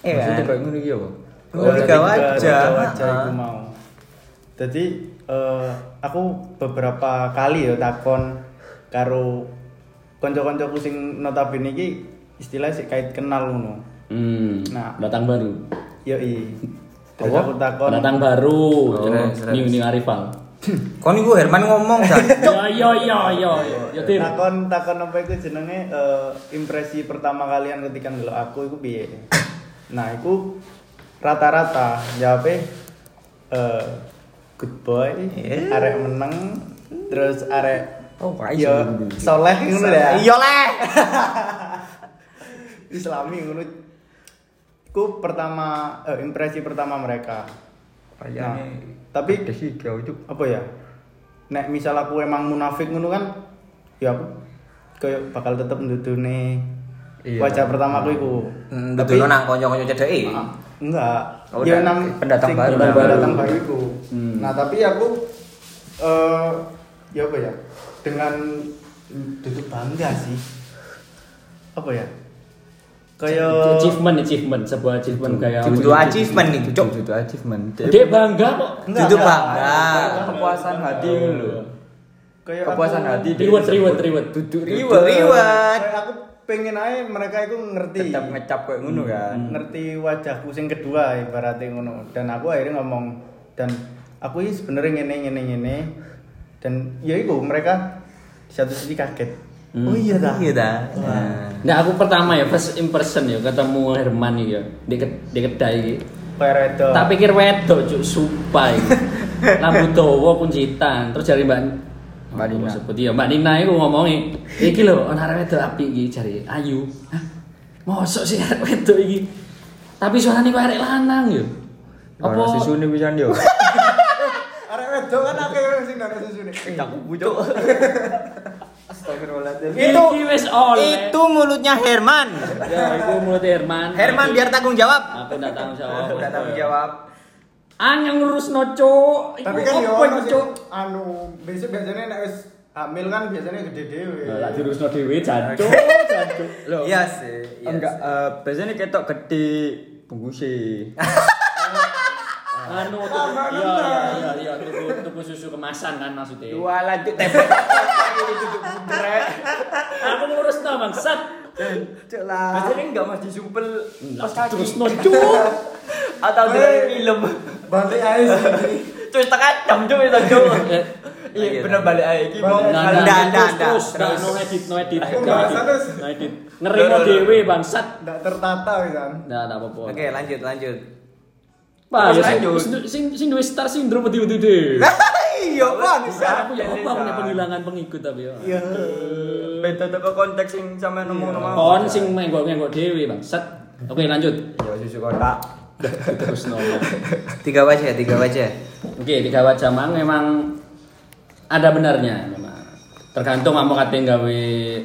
S2: Iya
S1: maksudnya kayak ngono iki ya, Pak?
S2: Oh, tiga wajah.
S4: Tiga wajah
S2: Ah.
S4: iku mau. Jadi eh, aku beberapa kali ya takon karo kanca-kancaku sing notabene iki istilah sih kait kenal ngono.
S3: Hmm.
S4: Nah.
S3: datang baru.
S4: Yo i. Terus aku takon
S3: Datang baru.
S2: Oh, jelas.
S3: New new arrival.
S2: Kon iku Herman ngomong
S3: ya ya ya. Ya Tir.
S4: takon takon apa itu jenenge eh, impresi pertama kalian ketika ndelok aku iku piye. Nah, iku rata-rata jawabe eh good boy,
S2: Iya.
S4: arek meneng, terus arek
S1: Oh,
S4: yo soleh ngono ya.
S2: Iya leh.
S4: Islami ngono. Iku pertama eh, impresi pertama mereka.
S1: Kayaknya
S4: tapi-
S1: itu.
S4: Apa ya? Nek misal aku emang munafik ngono kan, ya aku kayak bakal tetep ndudune
S1: Iya.
S4: wajah pertama aku iku.
S2: Hmm, Betul nang kanca-kanca cedeki.
S4: Ah, enggak.
S2: Oh,
S4: ya nang
S1: Pendatang baru.
S4: Pendatang baru iku.
S3: Hmm.
S4: Nah, tapi aku eh ya apa ya? Dengan duduk bangga sih. Apa ya? Kayak
S3: achievement achievement sebuah achievement kayak
S2: Itu achievement nih, Cuk.
S1: Itu itu achievement.
S3: Dia bangga kok.
S2: Itu bangga.
S1: Kepuasan hati
S4: kayak
S1: Kepuasan hati.
S3: Reward, reward, reward.
S1: Duduk
S2: Reward, reward.
S4: Aku pengen aja mereka itu ngerti.
S1: Tetap ngecap kayak ngono kan.
S4: ngerti wajahku sing kedua ibaratnya ngono dan aku akhirnya ngomong dan aku ini sebenarnya ngene ngene ngene dan ya itu mereka di satu sisi kaget
S3: Hmm.
S4: oh iya dah
S2: Iya dah.
S3: Nah aku pertama ya first impression ya ketemu Herman ya di, ke- di kedai
S4: itu
S3: Tak pikir wedok cuk supai. Rambut dawa kuncitan terus jari Mbak
S1: Mbak Nina.
S3: Oh, sebut iya Mbak Nina iku ngomongi, "Iki lho ana arek wedok apik iki jari Ayu." Hah? Mosok sih arek wedok iki. Tapi suarane kok arek lanang yo.
S1: Apa
S3: Apa
S1: susune pisan yo.
S4: arek wedok kan akeh sing susu nih
S1: Aku bujuk. Astagfirullahaladzim.
S2: Itu
S3: Iki wis oleh.
S2: itu mulutnya Herman.
S3: Ya, itu mulut Herman.
S2: Herman biar tanggung jawab.
S3: Aku enggak tanggung jawab.
S2: Udah tanggung jawab.
S3: Anyang ngurus no cuk.
S4: tapi kan
S3: apa
S4: ono
S3: cuk?
S4: anu biasa biasanya nek wis hamil kan biasanya gede dewe
S3: Lah dirusno dhewe jancuk, jancuk.
S1: Loh.
S2: Iya sih. iya
S1: Enggak eh, biasanya ketok gede bungkusnya.
S3: Anu tuku, iya iya iya iya tuku tuku susu kemasan kan maksudnya.
S1: Dua lanjut. Ini bubrek.
S3: Aku ngurus no bangsat.
S1: Cek lah. Biasanya enggak mas disumpel pas.
S3: Terus no cuk.
S1: Atau dari film.
S4: Balik aja sih.
S1: Cuy setengah jam cuy itu cuy.
S3: Eh,
S1: Iya bener balik aja. Iki mau
S2: Nggak,
S3: nah,
S2: nggak,
S3: terus,
S2: nggak.
S3: terus,
S2: Terus.
S3: no edit, no edit, no edit, no edit. Ngerimo dewe bangsat.
S4: Nggak tertata kan.
S3: Nah, tak apa-apa.
S2: Oke, lanjut, lanjut.
S3: Pak, ya sing-
S1: lanjut.
S3: sing duwe star syndrome wedi-wedi dhewe.
S2: Iya, Bang.
S3: Aku ya apa punya penghilangan pengikut tapi ya.
S2: Iya.
S1: beda teko konteks sing sampe nemu nemu.
S3: Kon sing menggok-menggok dhewe bangsat. Oke, lanjut.
S1: Ya susu kotak.
S3: Terus nomor.
S2: Tiga wajah, tiga wajah.
S3: Oke, tiga wajah mang memang ada benarnya memang. Tergantung kamu kate gawe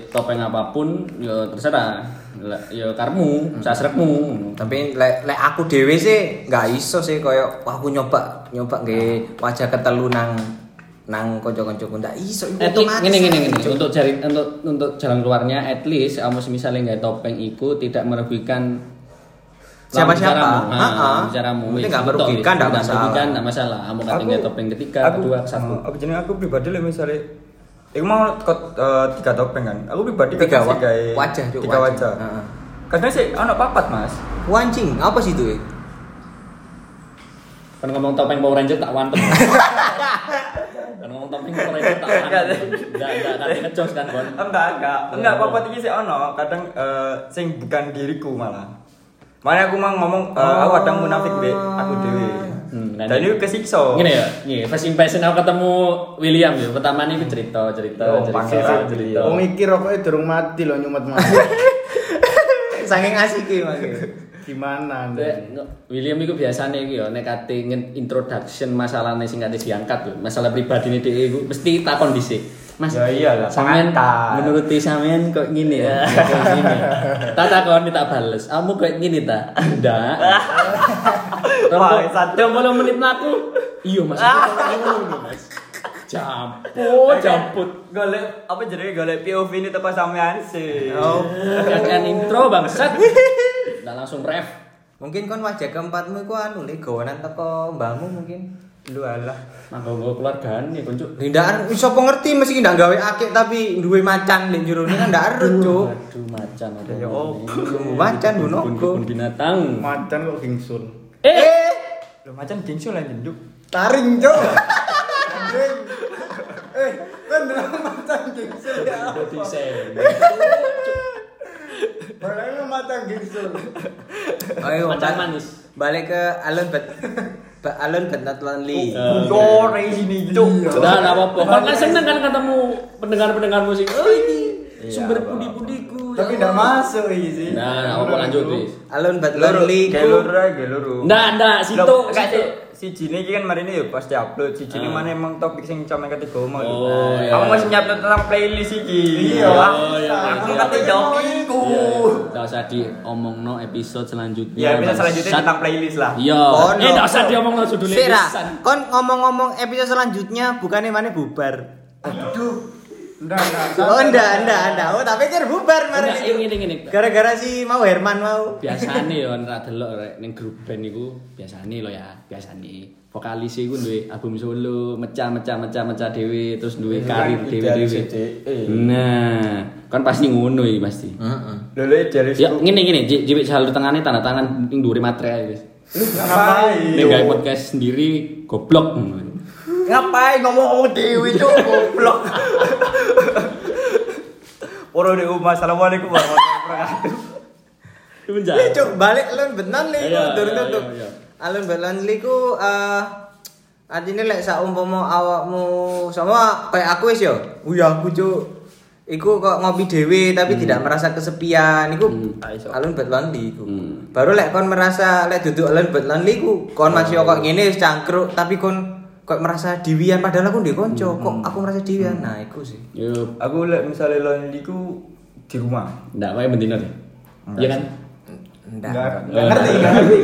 S3: topeng apa pun, yo terserah. Yo karmu, sasrekmu.
S2: Tapi lek lek aku dhewe sih nggak iso sih koyo aku nyoba nyoba nggih wajah ketelu nang nang kanca-kancaku ndak iso iku otomatis.
S3: gini gini gini untuk cari untuk untuk jalan keluarnya at least kamu misalnya nggak topeng itu tidak merugikan
S2: Siapa-siapa.
S3: bicaramu.
S2: Ha-ha.
S3: Bicaramu.
S2: Penting
S3: Wis,
S2: nggak merugikan, nggak masalah.
S3: merugikan nggak masalah kamu kata nggak topeng ketiga kedua satu
S1: eh, Aku jenenge aku pribadi lah misalnya Iku mau kot eh, tiga topeng kan. Aku pribadi
S2: Tiga wa-
S1: gawe
S2: wajah,
S1: Tiga
S2: wajah.
S1: wajah.
S2: Heeh.
S1: Kadang sih ono papat, Mas.
S2: Wancing, apa sih itu? eh?
S3: kan ngomong topeng Power Ranger tak wantem kan ngomong topeng Power Ranger tak wantem nggak nggak nanti ngejos kan kon
S1: Enggak, enggak. Enggak papat iki sih ono, kadang eh, sing bukan diriku malah. Makanya aku mau ngomong eh, aku kadang munafik be aku dewe.
S3: Hmm, kan
S1: Dan
S3: ini-
S1: itu kesiksa.
S3: Gini ya, nih first impression aku ketemu William ya. Pertama nih aku cerita, cerita,
S1: Oh,
S3: cerita,
S1: pangeran
S3: cerita.
S4: Wong iki rokoknya durung mati loh nyumet mati.
S2: Saking asik iki Mas.
S4: Gimana
S3: nge- William itu biasanya gitu ya, nek kate introduction masalahnya sing kate diangkat lho, masalah pribadi ini dia itu mesti takon dhisik. Mas,
S1: Ya iyalah,
S3: sampean menuruti sampean kok gini ya, kok gini. Tak takon tak bales. Kamu kok gini ta?
S1: Satu.
S3: Rong puluh menit mlaku. Iya, Mas. Aku Mas. Jamput, jamput.
S1: Golek apa jenenge golek POV ini teko sampean sih.
S2: Oh.
S3: Kan intro bangsat. Nah langsung ref.
S2: Mungkin kon wajah keempatmu iku anu le gawanan teko mbahmu mungkin.
S1: Lu alah.
S3: Manggo nggo keluargaan nih, Kuncuk.
S2: Lindakan iso pengerti mesti ndak gawe akik tapi duwe macan lek jero kan ndak erut, Cuk.
S3: Aduh macan ada.
S1: Ya, oh.
S2: Macan bu nogo.
S3: binatang.
S4: Macan kok gingsul.
S3: Eh,
S1: Lu macan gengsul aja nduk.
S4: Taring. Anjing. Eh, kan macan gingsul ya.
S3: sen.
S4: Gingsul.
S2: Ayo
S3: Macan manis.
S2: Balik ke Alun but Alun but not lonely.
S1: Yo, re sini nduk.
S3: Nah, nah apa-apa. Kan seneng kan ketemu pendengar-pendengar musik. Oh ini
S1: Iya,
S3: sumber
S1: apa-apa.
S3: pundi-pundiku. ya
S4: Tapi ndak masuk iki sih.
S3: Nah, nah, apa lanjut,
S2: but
S1: Loro,
S2: lonely
S3: ndak, situ,
S1: Loh, enggak
S3: situ.
S1: sih. Si Jini iki kan mari ini ya pasti upload. Si Jini
S3: Ah.
S1: mana emang topik sing sama ketiga omong.
S3: Oh, iya.
S1: Kamu masih nyiapin tentang playlist iki.
S4: Iya.
S3: Oh, iya.
S1: Aku ngerti jokiku.
S3: Nggak usah diomong no episode selanjutnya.
S1: Ya, bisa selanjutnya tentang playlist lah.
S3: Iya.
S2: Kono.
S3: Eh, nggak usah diomong no judulnya
S2: Sira, kon ngomong-ngomong episode selanjutnya bukannya mana bubar.
S4: Aduh. Ndak, ndak.
S2: Oh enggak, enggak, enggak. Oh, tak pikir bubar
S3: Enggak,
S2: kemarin
S3: ini
S2: itu.
S3: ini ini.
S2: Gara-gara si mau Herman mau.
S3: biasane yo ora delok rek ning grup band iku biasane lo ya biasane vokalis iku duwe album solo mecah mecah mecah mecah dhewe terus duwe karir dhewe
S1: idealis
S3: dhewe
S1: sithik, eh.
S3: nah kan pasti ngono iki pasti
S2: Heeh.
S1: Lho idealis.
S3: ya ngene ngene jiwik selalu tengane tanda tangan ning dhuwure materai wis
S4: Ngapain?
S3: ning gawe podcast sendiri goblok
S1: Ngapain ngomong-ngomong dewi cuk goblok. Poro di rumah. Assalamualaikum warahmatullahi wabarakatuh.
S2: Iya, Cuk, balik ku
S3: Iya,
S2: durung
S3: iya,
S2: tutup. Alun but lonely ku eh artinya lek saumpama awakmu sama kayak aku wis yo. Iya aku cuk. Iku kok ngopi dhewe tapi tidak merasa kesepian iku
S3: Hmm.
S2: Alun but lonely iku.
S3: Hmm.
S2: Baru lek kon merasa lek duduk alun but lonely ku kon masih kok ngene cangkruk tapi kon kok merasa diwian padahal aku ndek kanca kok aku merasa diwian. Nah, iku sih.
S3: yo
S1: Aku lek misalnya lonely ku di rumah.
S3: ndak wae bendino deh iya kan.
S4: Nggak
S3: Nggak
S4: ngerti,
S3: ngerti.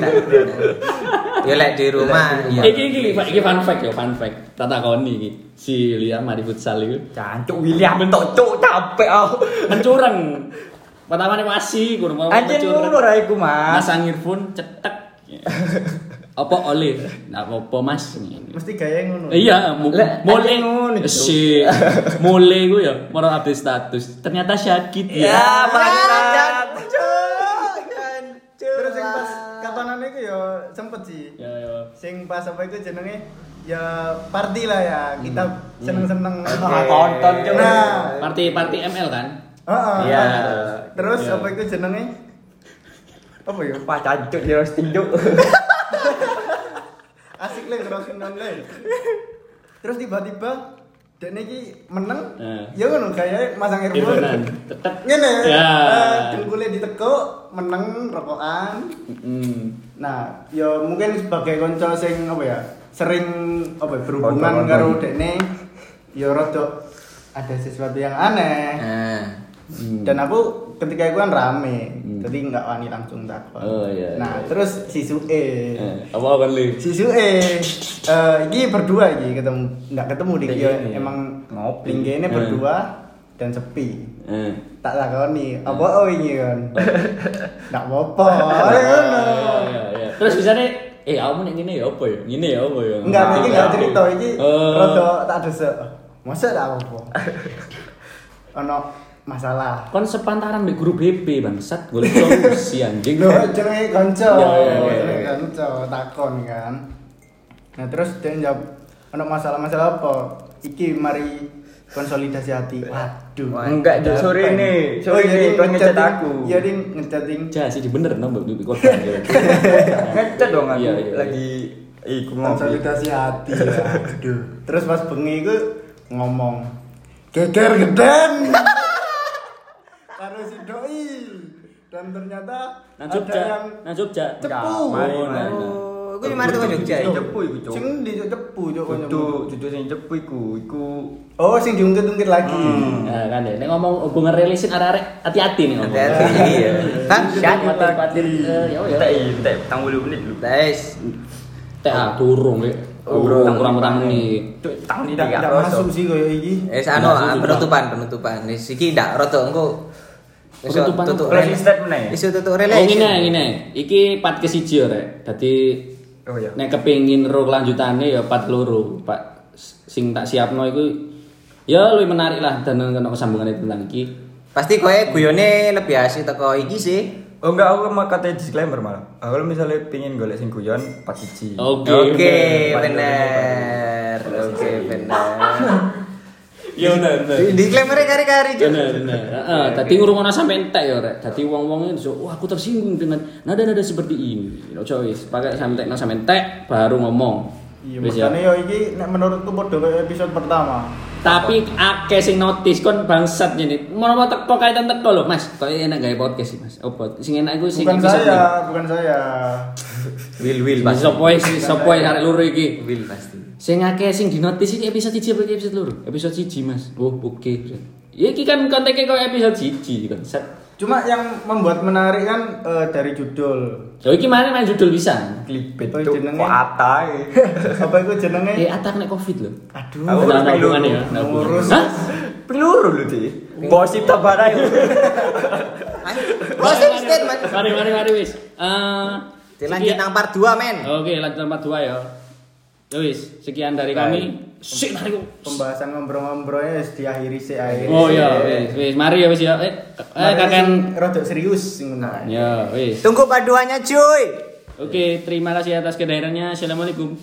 S2: Ya lek di rumah iya.
S3: Iki iki iki fun fact yo fun fact. Tata koni iki. Si Liam mari futsal iku
S1: Cancuk William tok cuk capek aku.
S3: mencurang. Pertama nih masih kurang mau
S1: Anjir ngono ra iku, Mas.
S3: Masang earphone cetek. apa oleh? Nggak apa-apa Mas.
S4: Mesti gaya ngono.
S3: Iya, mulai
S1: ngono,
S3: si mulai gue ya mau update status. Ternyata sakit ya.
S1: Ya, bangsat.
S2: Jancuk, jancuk.
S4: Terus yang pas katonane iku ya sempet sih.
S3: Ya ya.
S4: Sing pas apa itu jenenge ya party lah ya. Kita seneng-seneng.
S1: Ah, tonton coba.
S4: Nah,
S3: Party party ML kan?
S4: heeh.
S1: Iya.
S4: Terus
S3: Iya.
S4: apa itu jenenge? Apa ya?
S1: Pak cancuk di roasting cuk.
S4: Asik le ngerokin le. Terus tiba-tiba Dek iki meneng,
S3: Eh.
S4: ya ngono kayak masang earphone.
S3: Earphone-an. Tetep.
S4: Ngene,
S3: Ya.
S4: eh, dengkulnya ditekuk, meneng rokokan.
S3: Hmm.
S4: Nah, ya mungkin sebagai konco sing apa ya, sering apa ya, berhubungan karo dekne ya rada ada sesuatu yang aneh.
S2: Nah,
S4: Dan aku ketika itu kan rame, jadi nggak wani langsung takut.
S3: Oh, iya,
S4: Nah,
S3: iya.
S4: terus si Sue,
S3: Eh, apa apa li?
S4: si Sue, eh ini berdua iki ketemu, nggak ketemu di
S1: Di
S4: dia
S1: ini,
S4: emang
S1: ngopi.
S4: linggene
S3: Eh.
S4: berdua dan sepi.
S3: Eh.
S4: Tak takoni, apa oh ini kan? Nggak apa-apa.
S3: Oh,
S4: ngono.
S3: iya, iya, iya. Terus bisa nih, eh kamu nih gini ya apa ya? Gini ya apa ya?
S4: Enggak, ini enggak cerita iki.
S3: Oh.
S4: Rada tak desek. Masa tak apa? Ono masalah.
S3: Kon sepantaran di guru BP bangsat, gue solusi anjing.
S4: Lho, jenenge kanca.
S3: Iya, iya, iya,
S4: kanca, takon kan. Nah, terus dia jawab ono masalah-masalah apa? Iki mari konsolidasi hati. Waduh.
S1: Enggak, Jok, sore ini.
S4: Oh,
S1: Sore
S4: iya,
S1: ini, kon ngechat
S4: ngechatting.
S1: aku.
S4: Iya, ding ngechatting.
S3: Ja sih bener no mbak Bibi korban. ya.
S1: Ngechat dong aku
S3: Iya, iya.
S1: lagi iku
S4: konsolidasi hati. Aduh. Terus pas bengi iku ngomong geger geden. Doi. Dan ternyata
S3: Nang
S4: ada
S3: Jogja,
S4: yang
S3: nang Jogja.
S4: cepu.
S1: mari,
S3: Oh,
S1: mari.
S2: oh, gue mari tuh Jogja.
S1: Sing
S2: ya?
S1: cepu iku, Cuk.
S4: Sing di cepu cok
S1: Dudu, dudu sing cepu iku, iku
S4: Oh, sing diungkit-ungkit lagi.
S3: Nah, kan ya, nek ngomong hubungan relisin arek-arek hati-hati nih ngomong.
S2: Hati-hati iya. Kan
S3: Khawatir, khawatir. Eh, Ya ya.
S1: entek entek tang 20 menit lu.
S2: guys.
S3: Teh ah turung lek.
S1: Oh,
S3: Kurang kurang kurang menit.
S1: Cuk, tang
S4: Tidak masuk sih koyo iki.
S2: Eh anu
S3: Nah, itu
S2: penutupan penutupan. Wis iki ndak rada engko Iso
S3: Penutupan
S2: tutup
S1: Closing
S2: rela-
S1: statement ya?
S2: Iso tutup
S3: Oh
S2: relation.
S3: ngene ngene. Iki part kesiji ya rek. Dadi
S1: Oh iya.
S3: nek kepengin ro kelanjutane ya part loro. Pak sing tak siapno iku ya luwih menarik lah dan ono kesambungane tentang iki.
S2: Pasti kowe guyone lebih asik teko iki sih.
S1: Oh enggak, aku mau kata disclaimer malah. Aku misalnya pingin golek sing guyon 4 siji.
S3: Oke.
S2: Oke,
S3: bener.
S2: bener. Oke, bener.
S3: Ya bener.
S2: Disclaimer kari-kari.
S3: Bener bener. Heeh, dadi ngurungono sampe entek ya rek. Dadi wong-wong itu wah aku tersinggung dengan nada-nada seperti ini. Ojo wis, pakai sampe entek sampe entek baru ngomong.
S4: Iya,
S3: ya.
S4: makanya yo iki nek menurutku padha episode pertama.
S3: Tapi akeh sing notice kon bangsat ini. Mau mau teko kaitan teko lho, Mas. Kok enak gawe podcast sih, Mas. Opo? Sing enak iku sing
S4: Bukan
S3: episode
S4: saya, bukan saya.
S2: Will will
S3: Mas
S2: pasti.
S3: sopo sih, sopo ae arek loro iki.
S2: Will pasti.
S3: Sing akeh sing di notice iki episode 1 apa episode loro? Episode 1, Mas. Oh, oke. Ya iki kan kontennya kok episode 1 bangsat.
S4: Cuma yang membuat menarik kan eh, dari judul.
S3: Yo iki mana main judul bisa.
S4: Oh,
S1: cuk,
S4: jenenge.
S1: atai.
S4: Apa itu jenenge?
S3: Eh, atak nek covid lho.
S4: Aduh.
S1: Aku
S3: hubungannya ya. nah,
S4: Ngurus.
S3: Hah?
S1: Peluru lu di. Gosip tabara itu.
S2: Ayo, Closing statement.
S3: Mari mari mari wis. Eh
S2: Dilanjut nang part 2, men.
S3: Oke, lanjut part 2 ya. Ya wis, sekian dari kami. Sik mari ku.
S4: Pembahasan ngobrol-ngobrolnya wis diakhiri sih akhir.
S3: Oh iya, wis wis mari ya wis ya. Eh, eh kakek.
S4: rada serius sing ngono.
S3: Ya, wis.
S2: Tunggu part 2-nya, cuy.
S3: Oke, terima kasih atas kehadirannya. Assalamualaikum.